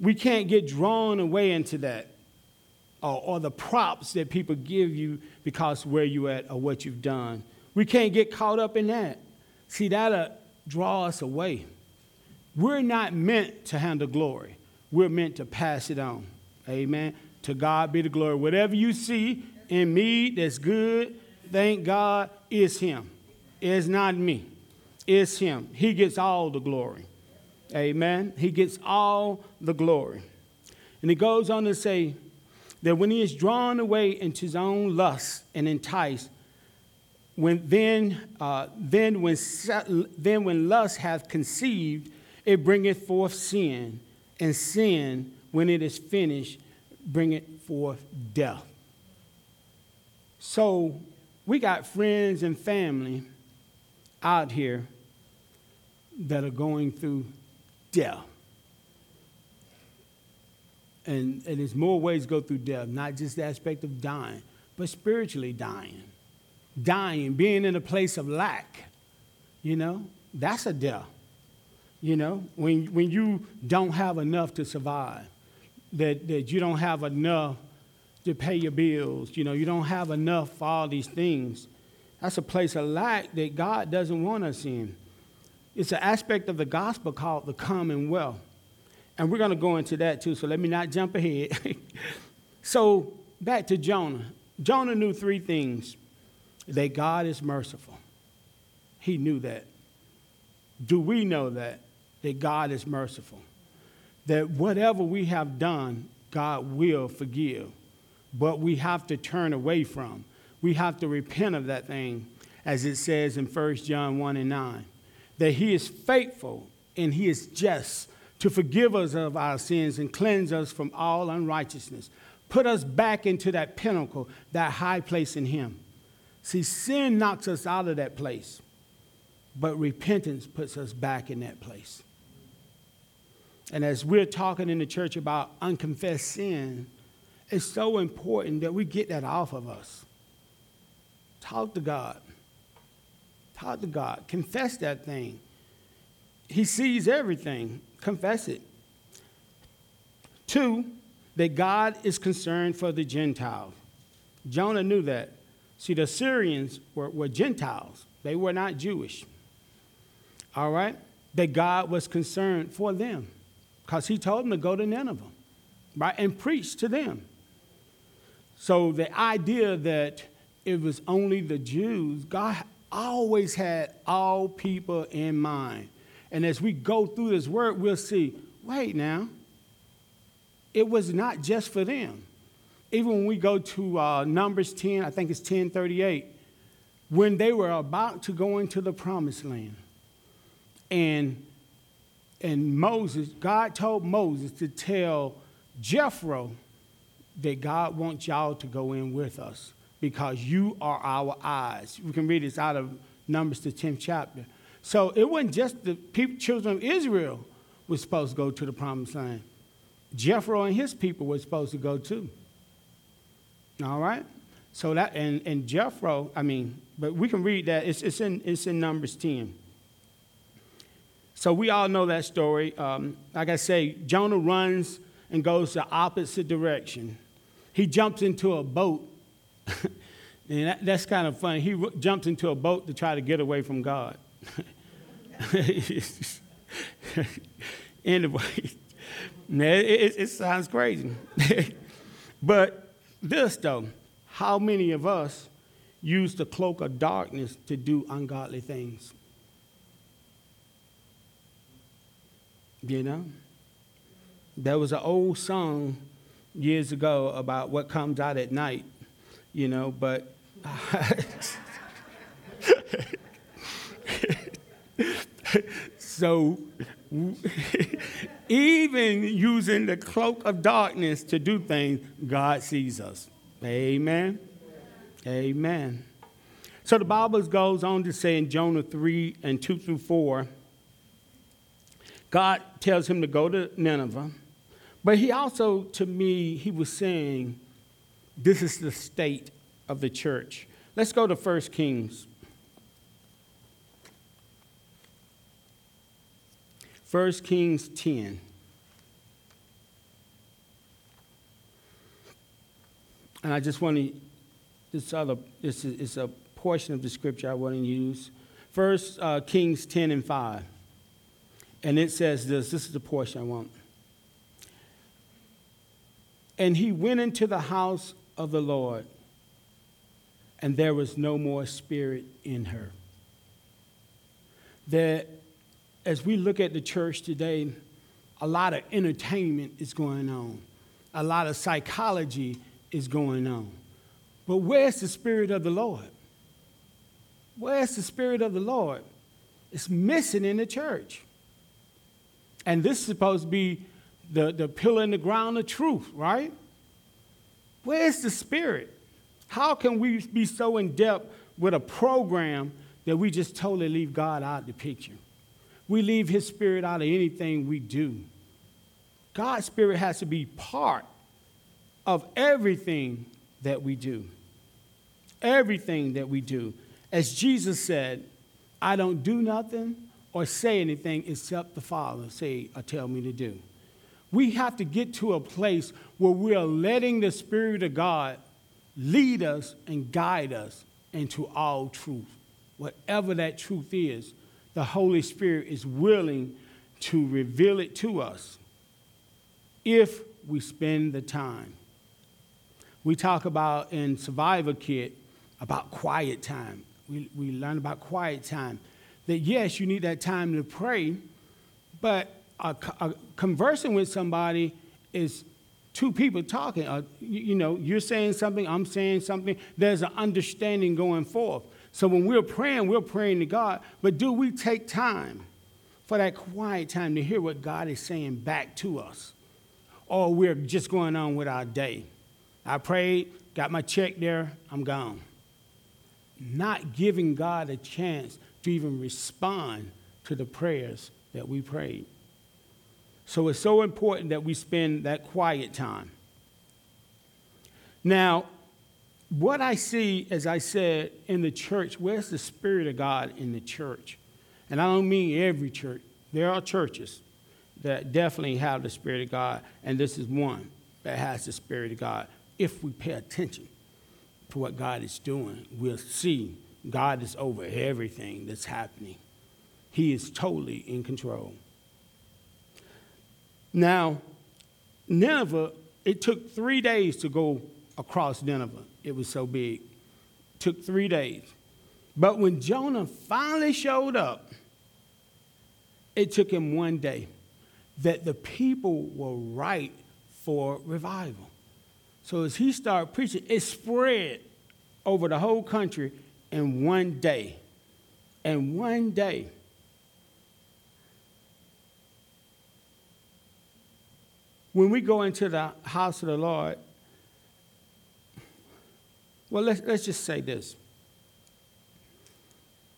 We can't get drawn away into that or, or the props that people give you because where you at or what you've done. We can't get caught up in that. See, that'll draw us away. We're not meant to handle glory. We're meant to pass it on. Amen. To God be the glory. Whatever you see in me that's good, thank God, is Him. It's not me. It's Him. He gets all the glory. Amen. He gets all the glory. And he goes on to say that when he is drawn away into his own lust and enticed, when then, uh, then, when, then when lust hath conceived, it bringeth forth sin, and sin, when it is finished, bringeth forth death. So we got friends and family out here that are going through death. And, and there's more ways to go through death, not just the aspect of dying, but spiritually dying. Dying, being in a place of lack, you know, that's a death. You know, when, when you don't have enough to survive, that, that you don't have enough to pay your bills, you know, you don't have enough for all these things. That's a place of lack that God doesn't want us in. It's an aspect of the gospel called the commonwealth. And we're going to go into that too, so let me not jump ahead. (laughs) so, back to Jonah. Jonah knew three things that God is merciful. He knew that. Do we know that? That God is merciful. That whatever we have done, God will forgive. But we have to turn away from. We have to repent of that thing, as it says in 1 John 1 and 9. That He is faithful and He is just to forgive us of our sins and cleanse us from all unrighteousness. Put us back into that pinnacle, that high place in Him. See, sin knocks us out of that place, but repentance puts us back in that place. And as we're talking in the church about unconfessed sin, it's so important that we get that off of us. Talk to God. Talk to God. Confess that thing. He sees everything confess it. Two, that God is concerned for the Gentiles. Jonah knew that. See, the Syrians were, were Gentiles, they were not Jewish. All right? That God was concerned for them because he told them to go to Nineveh, right? And preach to them. So the idea that it was only the Jews, God always had all people in mind. And as we go through this word, we'll see wait now, it was not just for them. Even when we go to uh, Numbers 10, I think it's 1038, when they were about to go into the promised land, and, and Moses, God told Moses to tell Jethro that God wants y'all to go in with us because you are our eyes. We can read this out of Numbers, the 10th chapter. So it wasn't just the people, children of Israel were supposed to go to the promised land. Jethro and his people were supposed to go too. All right? So that, and, and Jethro, I mean, but we can read that. It's, it's, in, it's in Numbers 10. So we all know that story. Um, like I say, Jonah runs and goes the opposite direction. He jumps into a boat. (laughs) and that, that's kind of funny. He jumps into a boat to try to get away from God. (laughs) anyway, (laughs) it, it sounds crazy. but this, though, how many of us use the cloak of darkness to do ungodly things? You know? There was an old song years ago about what comes out at night, you know, but. (laughs) so, even using the cloak of darkness to do things, God sees us. Amen. Amen. So the Bible goes on to say in Jonah 3 and 2 through 4, God tells him to go to Nineveh. But he also, to me, he was saying, this is the state of the church. Let's go to 1 Kings 1 Kings 10. And I just want to, this other, this is, a portion of the scripture I want to use. First uh, Kings 10 and 5. And it says this this is the portion I want. And he went into the house of the Lord, and there was no more spirit in her. That as we look at the church today, a lot of entertainment is going on, a lot of psychology is going on. But where's the Spirit of the Lord? Where's the Spirit of the Lord? It's missing in the church. And this is supposed to be the, the pillar in the ground of truth, right? Where's the Spirit? How can we be so in depth with a program that we just totally leave God out of the picture? We leave His Spirit out of anything we do. God's Spirit has to be part of everything that we do. Everything that we do. As Jesus said, I don't do nothing or say anything except the Father say or tell me to do. We have to get to a place where we are letting the Spirit of God lead us and guide us into all truth. Whatever that truth is, the Holy Spirit is willing to reveal it to us if we spend the time. We talk about in Survivor Kit about quiet time. We, we learn about quiet time. That yes, you need that time to pray, but a, a conversing with somebody is two people talking. Uh, you, you, know, you're saying something, I'm saying something. There's an understanding going forth. So when we're praying, we're praying to God. But do we take time for that quiet time to hear what God is saying back to us? Or we're just going on with our day? I prayed, got my check there, I'm gone. Not giving God a chance to even respond to the prayers that we prayed. So it's so important that we spend that quiet time. Now, what I see, as I said, in the church, where's the Spirit of God in the church? And I don't mean every church. There are churches that definitely have the Spirit of God, and this is one that has the Spirit of God. If we pay attention to what God is doing, we'll see God is over everything that's happening. He is totally in control. Now, Nineveh, it took three days to go across Nineveh. It was so big. It took three days. But when Jonah finally showed up, it took him one day that the people were right for revival. So as he started preaching, it spread over the whole country in one day. And one day. When we go into the house of the Lord, well, let's, let's just say this.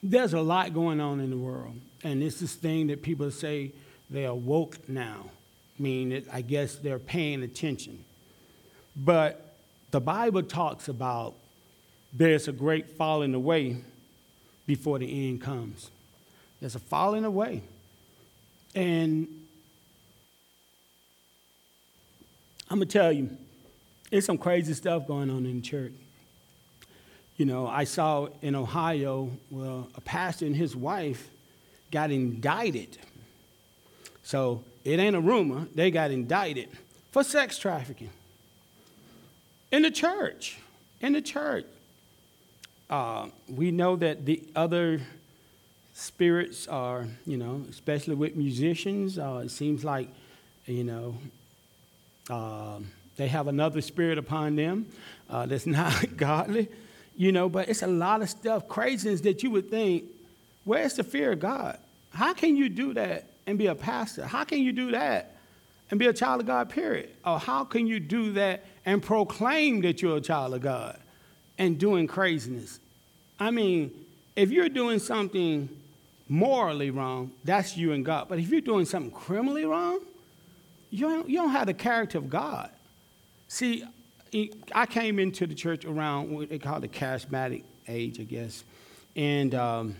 There's a lot going on in the world, and it's this thing that people say they are woke now, I meaning I guess they're paying attention. But the Bible talks about there's a great falling away before the end comes. There's a falling away. And I'm going to tell you, there's some crazy stuff going on in the church. You know, I saw in Ohio, well, a pastor and his wife got indicted. So it ain't a rumor, they got indicted for sex trafficking in the church. In the church. Uh, we know that the other spirits are, you know, especially with musicians, uh, it seems like, you know, uh, they have another spirit upon them uh, that's (laughs) not godly you know, but it's a lot of stuff, craziness that you would think, where's the fear of God? How can you do that and be a pastor? How can you do that and be a child of God, period? Or how can you do that and proclaim that you're a child of God and doing craziness? I mean, if you're doing something morally wrong, that's you and God. But if you're doing something criminally wrong, you don't, you don't have the character of God. See, I came into the church around what they call the charismatic age, I guess. And um,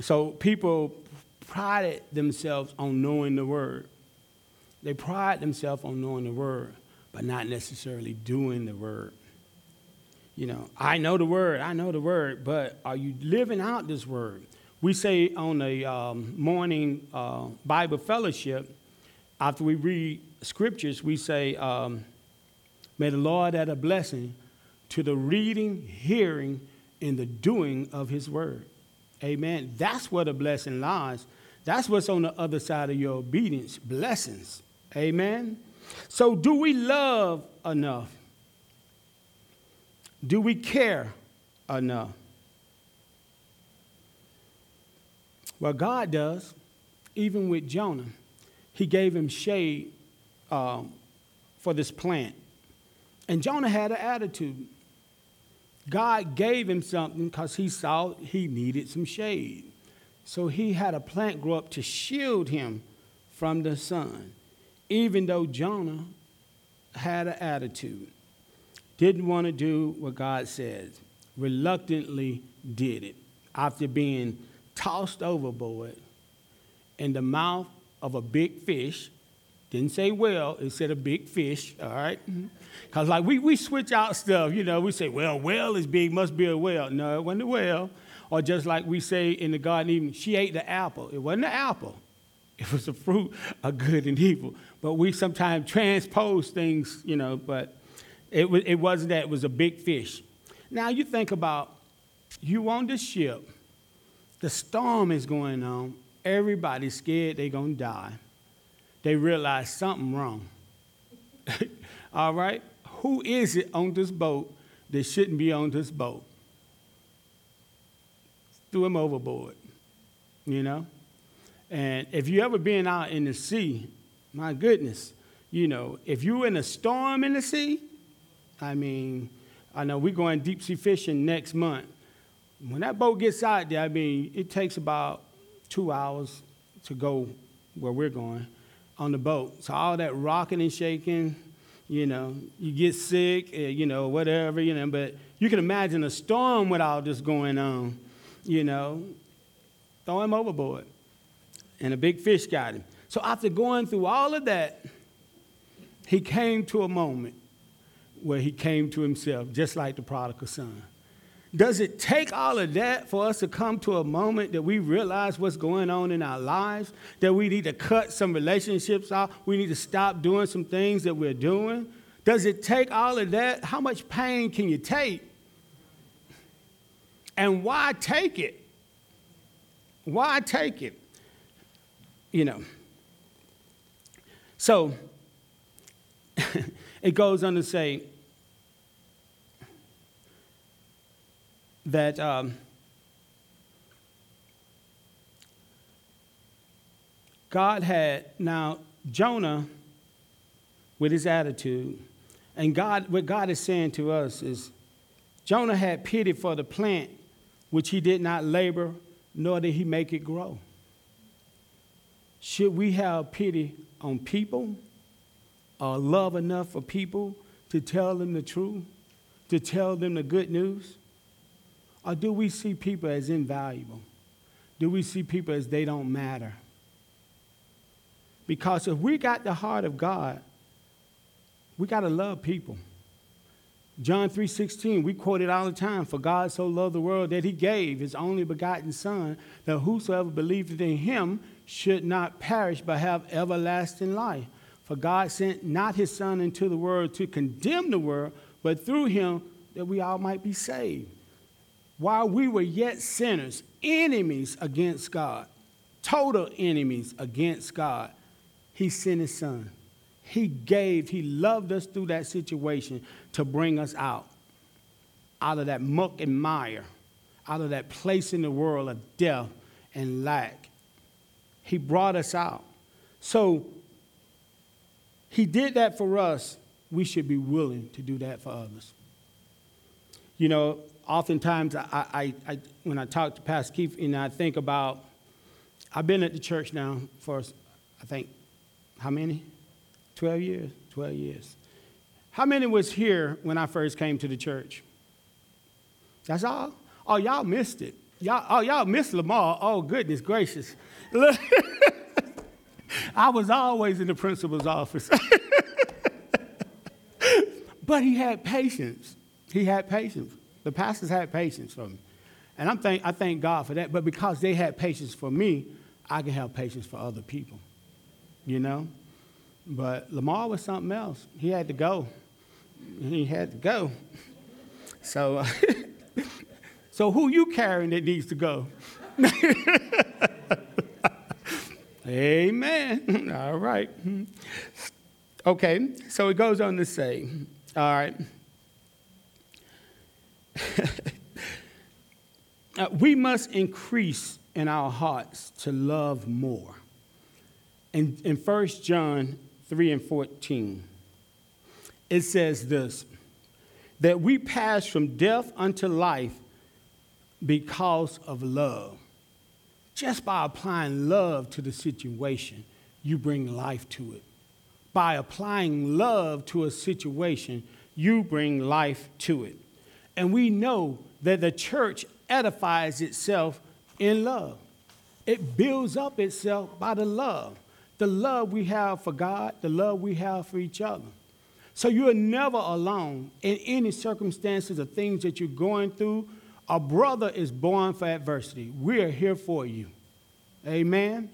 so people prided themselves on knowing the word. They pride themselves on knowing the word, but not necessarily doing the word. You know, I know the word, I know the word, but are you living out this word? We say on the um, morning uh, Bible fellowship, after we read scriptures, we say, um, May the Lord add a blessing to the reading, hearing, and the doing of his word. Amen. That's where the blessing lies. That's what's on the other side of your obedience blessings. Amen. So, do we love enough? Do we care enough? Well, God does. Even with Jonah, He gave him shade um, for this plant. And Jonah had an attitude. God gave him something because he saw he needed some shade. So he had a plant grow up to shield him from the sun, even though Jonah had an attitude didn't want to do what God said, reluctantly did it after being tossed overboard in the mouth of a big fish. Didn't say well, it said a big fish, all right? Mm-hmm. Because, like, we, we switch out stuff, you know, we say, well, well is big, must be a whale. No, it wasn't a whale. Or just like we say in the Garden Eden, she ate the apple. It wasn't an apple, it was a fruit of good and evil. But we sometimes transpose things, you know, but it, was, it wasn't that, it was a big fish. Now, you think about you on the ship, the storm is going on, everybody's scared they're going to die. They realize something wrong. (laughs) All right? Who is it on this boat that shouldn't be on this boat? Threw him overboard, you know? And if you ever been out in the sea, my goodness, you know, if you're in a storm in the sea, I mean, I know we're going deep sea fishing next month. When that boat gets out there, I mean, it takes about two hours to go where we're going on the boat. So all that rocking and shaking, you know, you get sick, eh, you know, whatever, you know, but you can imagine a storm with all this going on, you know, throw him overboard. And a big fish got him. So after going through all of that, he came to a moment where he came to himself, just like the prodigal son. Does it take all of that for us to come to a moment that we realize what's going on in our lives? That we need to cut some relationships off? We need to stop doing some things that we're doing? Does it take all of that? How much pain can you take? And why take it? Why take it? You know. So, (laughs) it goes on to say, that um, God had now Jonah with his attitude, and God, what God is saying to us is, Jonah had pity for the plant which he did not labor, nor did he make it grow. Should we have pity on people, or love enough for people to tell them the truth, to tell them the good news? Or do we see people as invaluable? Do we see people as they don't matter? Because if we got the heart of God, we got to love people. John 3:16, we quote it all the time, for God so loved the world that he gave his only begotten son that whosoever believeth in him should not perish but have everlasting life. For God sent not his son into the world to condemn the world, but through him that we all might be saved while we were yet sinners, enemies against God, total enemies against God, He sent His Son. He gave, He loved us through that situation to bring us out, out of that muck and mire, out of that place in the world of death and lack. He brought us out. So, He did that for us. We should be willing to do that for others. You know, oftentimes I, I, I, when I talk to Pastor Keith, know, I think about, I've been at the church now for, I think, how many? 12 years? 12 years. How many was here when I first came to the church? That's all? Oh, y'all missed it. Y'all, oh, y'all missed Lamar. Oh, goodness gracious. (laughs) I was always in the principal's office. (laughs) but he had patience. He had patience. The pastors had patience for me. And I'm thank, I thank God for that. But because they had patience for me, I can have patience for other people. You know? But Lamar was something else. He had to go. He had to go. (laughs) So, (laughs) so who you carrying that needs to go? (laughs) Amen. All right. Hmm. Okay, so it goes on to say, all right. (laughs) uh, we must increase in our hearts to love more. In, in 1 John 3 and 14, it says this that we pass from death unto life because of love. Just by applying love to the situation, you bring life to it. By applying love to a situation, you bring life to it. And we know that the church edifies itself in love. It builds up itself by the love. The love we have for God, the love we have for each other. So you're never alone in any circumstances or things that you're going through. A brother is born for adversity. We're here for you. Amen.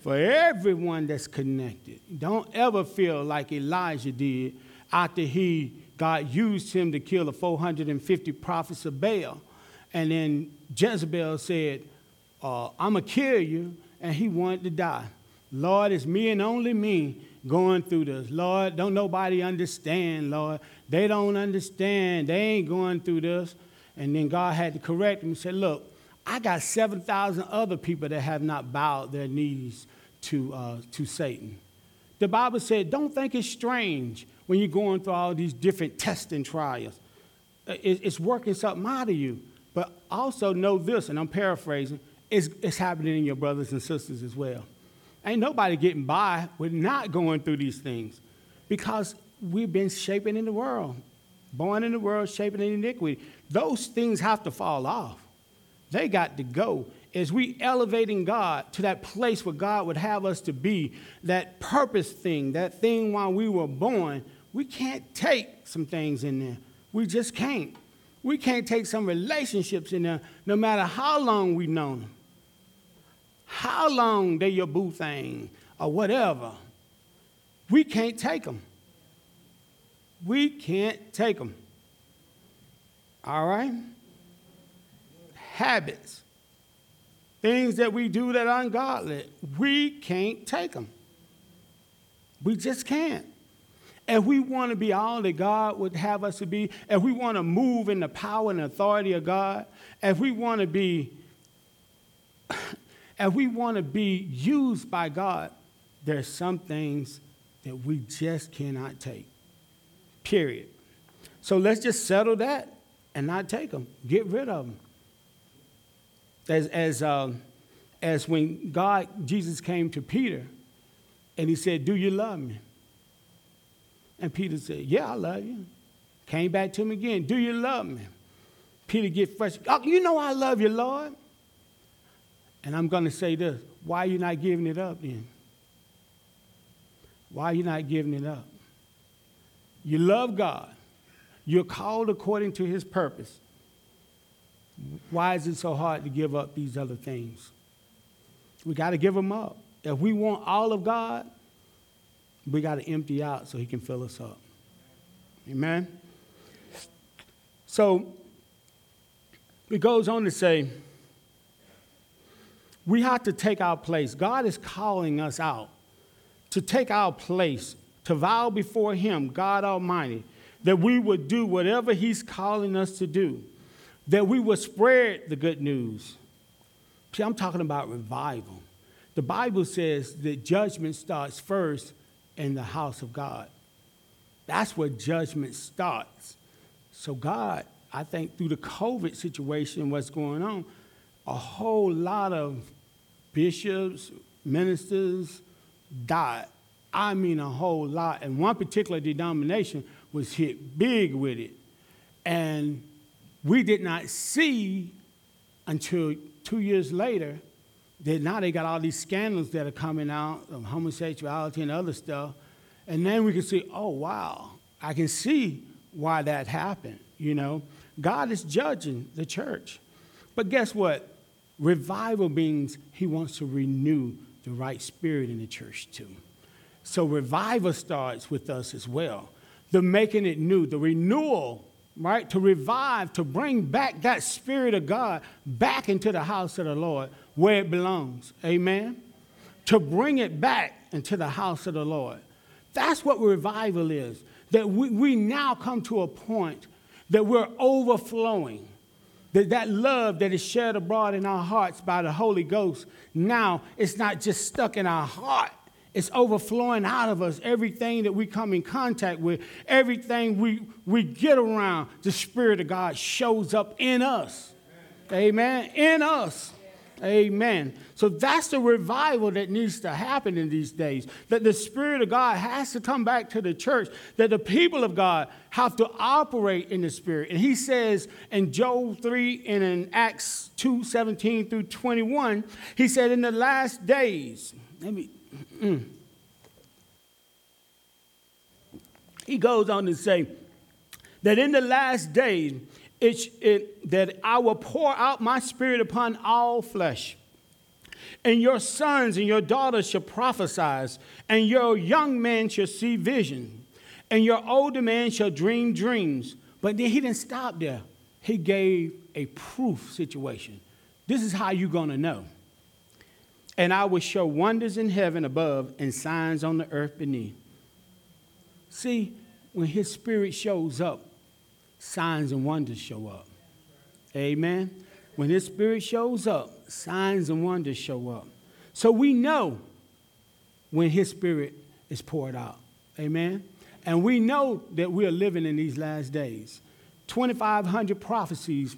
For everyone that's connected. Don't ever feel like Elijah did after he God used him to kill the 450 prophets of Baal. And then Jezebel said, uh, I'm going to kill you. And he wanted to die. Lord, it's me and only me going through this. Lord, don't nobody understand, Lord. They don't understand. They ain't going through this. And then God had to correct him and say, Look, I got 7,000 other people that have not bowed their knees to, uh, to Satan. The Bible said, Don't think it's strange when you're going through all these different tests and trials. It's working something out of you. But also know this, and I'm paraphrasing, it's, it's happening in your brothers and sisters as well. Ain't nobody getting by with not going through these things because we've been shaping in the world, born in the world, shaping in iniquity. Those things have to fall off. They got to go. As we elevating God to that place where God would have us to be, that purpose thing, that thing while we were born, we can't take some things in there. We just can't. We can't take some relationships in there, no matter how long we've known them, how long they your boo thing, or whatever. We can't take them. We can't take them. All right? Habits, things that we do that are ungodly, we can't take them. We just can't. If we want to be all that God would have us to be, if we want to move in the power and authority of God, if we want to be, (sighs) if we want to be used by God, there's some things that we just cannot take. Period. So let's just settle that and not take them. Get rid of them. As, as, um, as when God, Jesus came to Peter and he said, Do you love me? And Peter said, Yeah, I love you. Came back to him again. Do you love me? Peter get fresh. Oh, you know I love you, Lord. And I'm going to say this. Why are you not giving it up then? Why are you not giving it up? You love God. You're called according to his purpose. Why is it so hard to give up these other things? We got to give them up. If we want all of God, we got to empty out so he can fill us up. Amen? So it goes on to say, we have to take our place. God is calling us out to take our place, to vow before Him, God Almighty, that we would do whatever He's calling us to do, that we would spread the good news. See, I'm talking about revival. The Bible says that judgment starts first in the house of God. That's where judgment starts. So, God, I think through the COVID situation, what's going on, a whole lot of bishops, ministers died. I mean, a whole lot. And one particular denomination was hit big with it. And we did not see until two years later then now they got all these scandals that are coming out of homosexuality and other stuff. And then we can see, oh, wow, I can see why that happened. You know, God is judging the church. But guess what? Revival means He wants to renew the right spirit in the church too. So revival starts with us as well. The making it new, the renewal right? To revive, to bring back that Spirit of God back into the house of the Lord where it belongs. Amen? To bring it back into the house of the Lord. That's what revival is. That we, we now come to a point that we're overflowing. that, that love that is shed abroad in our hearts by the Holy Ghost, now it's not just stuck in our heart. It's overflowing out of us. Everything that we come in contact with, everything we, we get around, the Spirit of God shows up in us. Amen. In us. Amen. So that's the revival that needs to happen in these days. That the Spirit of God has to come back to the church, that the people of God have to operate in the Spirit. And he says in Joel 3 and in Acts 2 17 through 21, he said, In the last days, let me. (clears throat) He goes on to say that in the last days, it, it, that I will pour out my spirit upon all flesh. And your sons and your daughters shall prophesy, and your young men shall see vision, and your older men shall dream dreams. But then he didn't stop there. He gave a proof situation. This is how you're going to know. And I will show wonders in heaven above and signs on the earth beneath. See, when his spirit shows up, signs and wonders show up. Amen. When His Spirit shows up, signs and wonders show up. So we know when His Spirit is poured out. Amen. And we know that we are living in these last days. 2,500 prophecies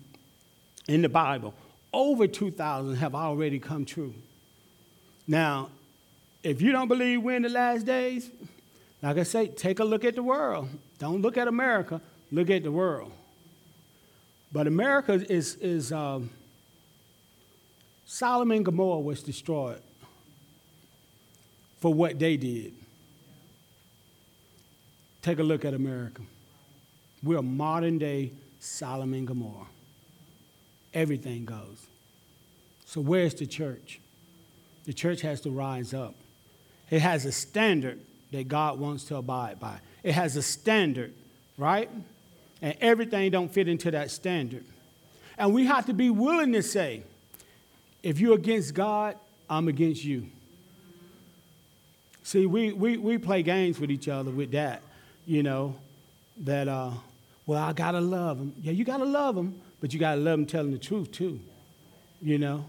in the Bible, over 2,000 have already come true. Now, if you don't believe we're in the last days, like I say, take a look at the world. Don't look at America. Look at the world. But America is, is um, Sodom and Gomorrah was destroyed for what they did. Take a look at America. We're modern day Sodom and Gomorrah. Everything goes. So, where's the church? The church has to rise up. It has a standard that God wants to abide by. It has a standard, right? And everything don't fit into that standard. And we have to be willing to say, if you're against God, I'm against you. See, we, we, we play games with each other with that, you know, that, uh, well, I got to love them. Yeah, you got to love them, but you got to love them telling the truth too, you know.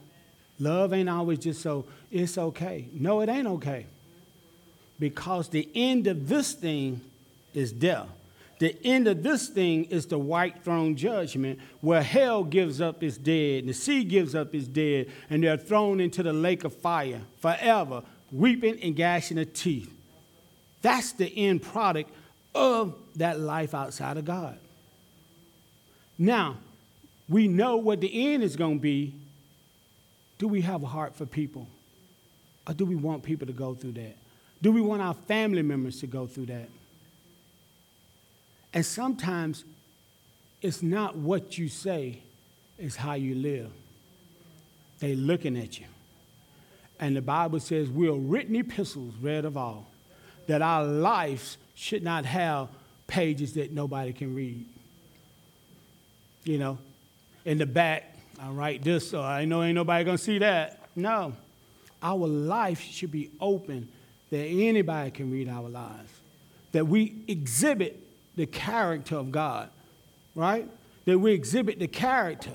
Love ain't always just so, it's okay. No, it ain't okay. Because the end of this thing is death. The end of this thing is the white throne judgment, where hell gives up its dead, and the sea gives up its dead, and they're thrown into the lake of fire forever, weeping and gashing of teeth. That's the end product of that life outside of God. Now, we know what the end is going to be. Do we have a heart for people? Or do we want people to go through that? Do we want our family members to go through that? And sometimes it's not what you say, it's how you live. They looking at you. And the Bible says we're written epistles read of all, that our lives should not have pages that nobody can read. You know, in the back, I write this so I know ain't nobody gonna see that. No. Our life should be open that anybody can read our lives. That we exhibit the character of God, right? That we exhibit the character.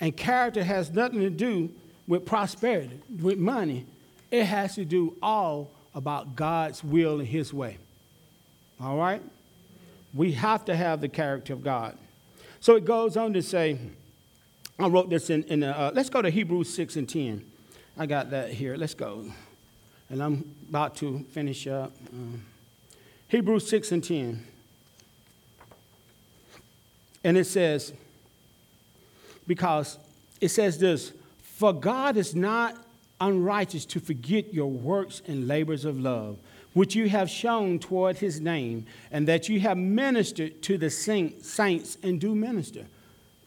And character has nothing to do with prosperity, with money. It has to do all about God's will and His way. All right? We have to have the character of God. So it goes on to say, I wrote this in, in uh, let's go to Hebrews 6 and 10. I got that here. Let's go. And I'm about to finish up. Um, Hebrews 6 and 10. And it says, because it says this For God is not unrighteous to forget your works and labors of love, which you have shown toward his name, and that you have ministered to the saints and do minister.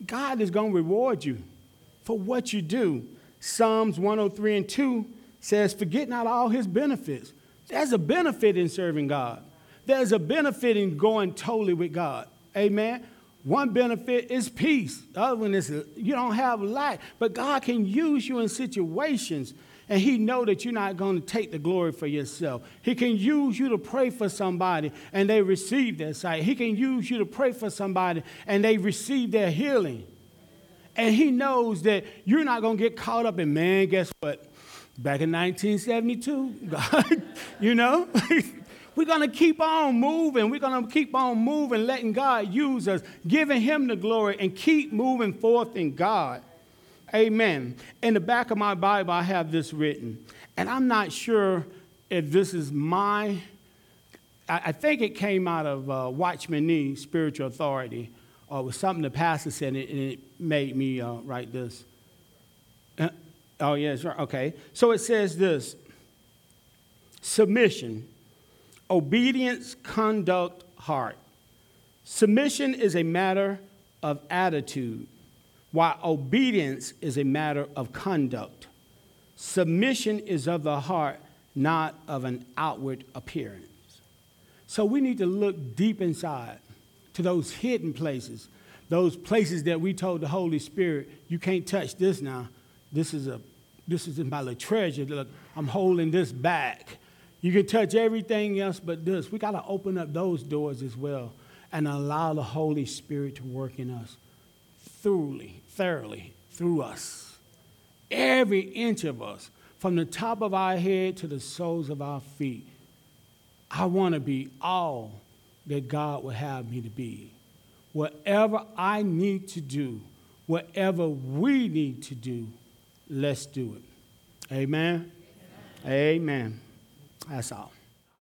God is going to reward you for what you do. Psalms 103 and 2 says, Forget not all his benefits. There's a benefit in serving God, there's a benefit in going totally with God. Amen. One benefit is peace. The other one is you don't have lack. But God can use you in situations and he know that you're not going to take the glory for yourself. He can use you to pray for somebody and they receive their sight. He can use you to pray for somebody and they receive their healing. And He knows that you're not going to get caught up in, man, guess what? Back in 1972, (laughs) God, you know? (laughs) We're going to keep on moving. We're going to keep on moving, letting God use us, giving Him the glory, and keep moving forth in God. Amen. In the back of my Bible, I have this written. And I'm not sure if this is my, I, think it came out of uh, Watchman Nee, Spiritual Authority, or was something the pastor said, and it, and it made me uh, write this. Uh, oh, yes, right. Okay. So it says this submission obedience, conduct, heart. Submission is a matter of attitude, while obedience is a matter of conduct. Submission is of the heart, not of an outward appearance. So we need to look deep inside to those hidden places, those places that we told the Holy Spirit, you can't touch this now. This is a this is in my little treasure. Look, I'm holding this back. You can touch everything else but this. We got to open up those doors as well and allow the Holy Spirit to work in us thoroughly, thoroughly, through us. Every inch of us, from the top of our head to the soles of our feet. I want to be all that God would have me to be. Whatever I need to do, whatever we need to do, let's do it. Amen. Amen. Amen. That's all.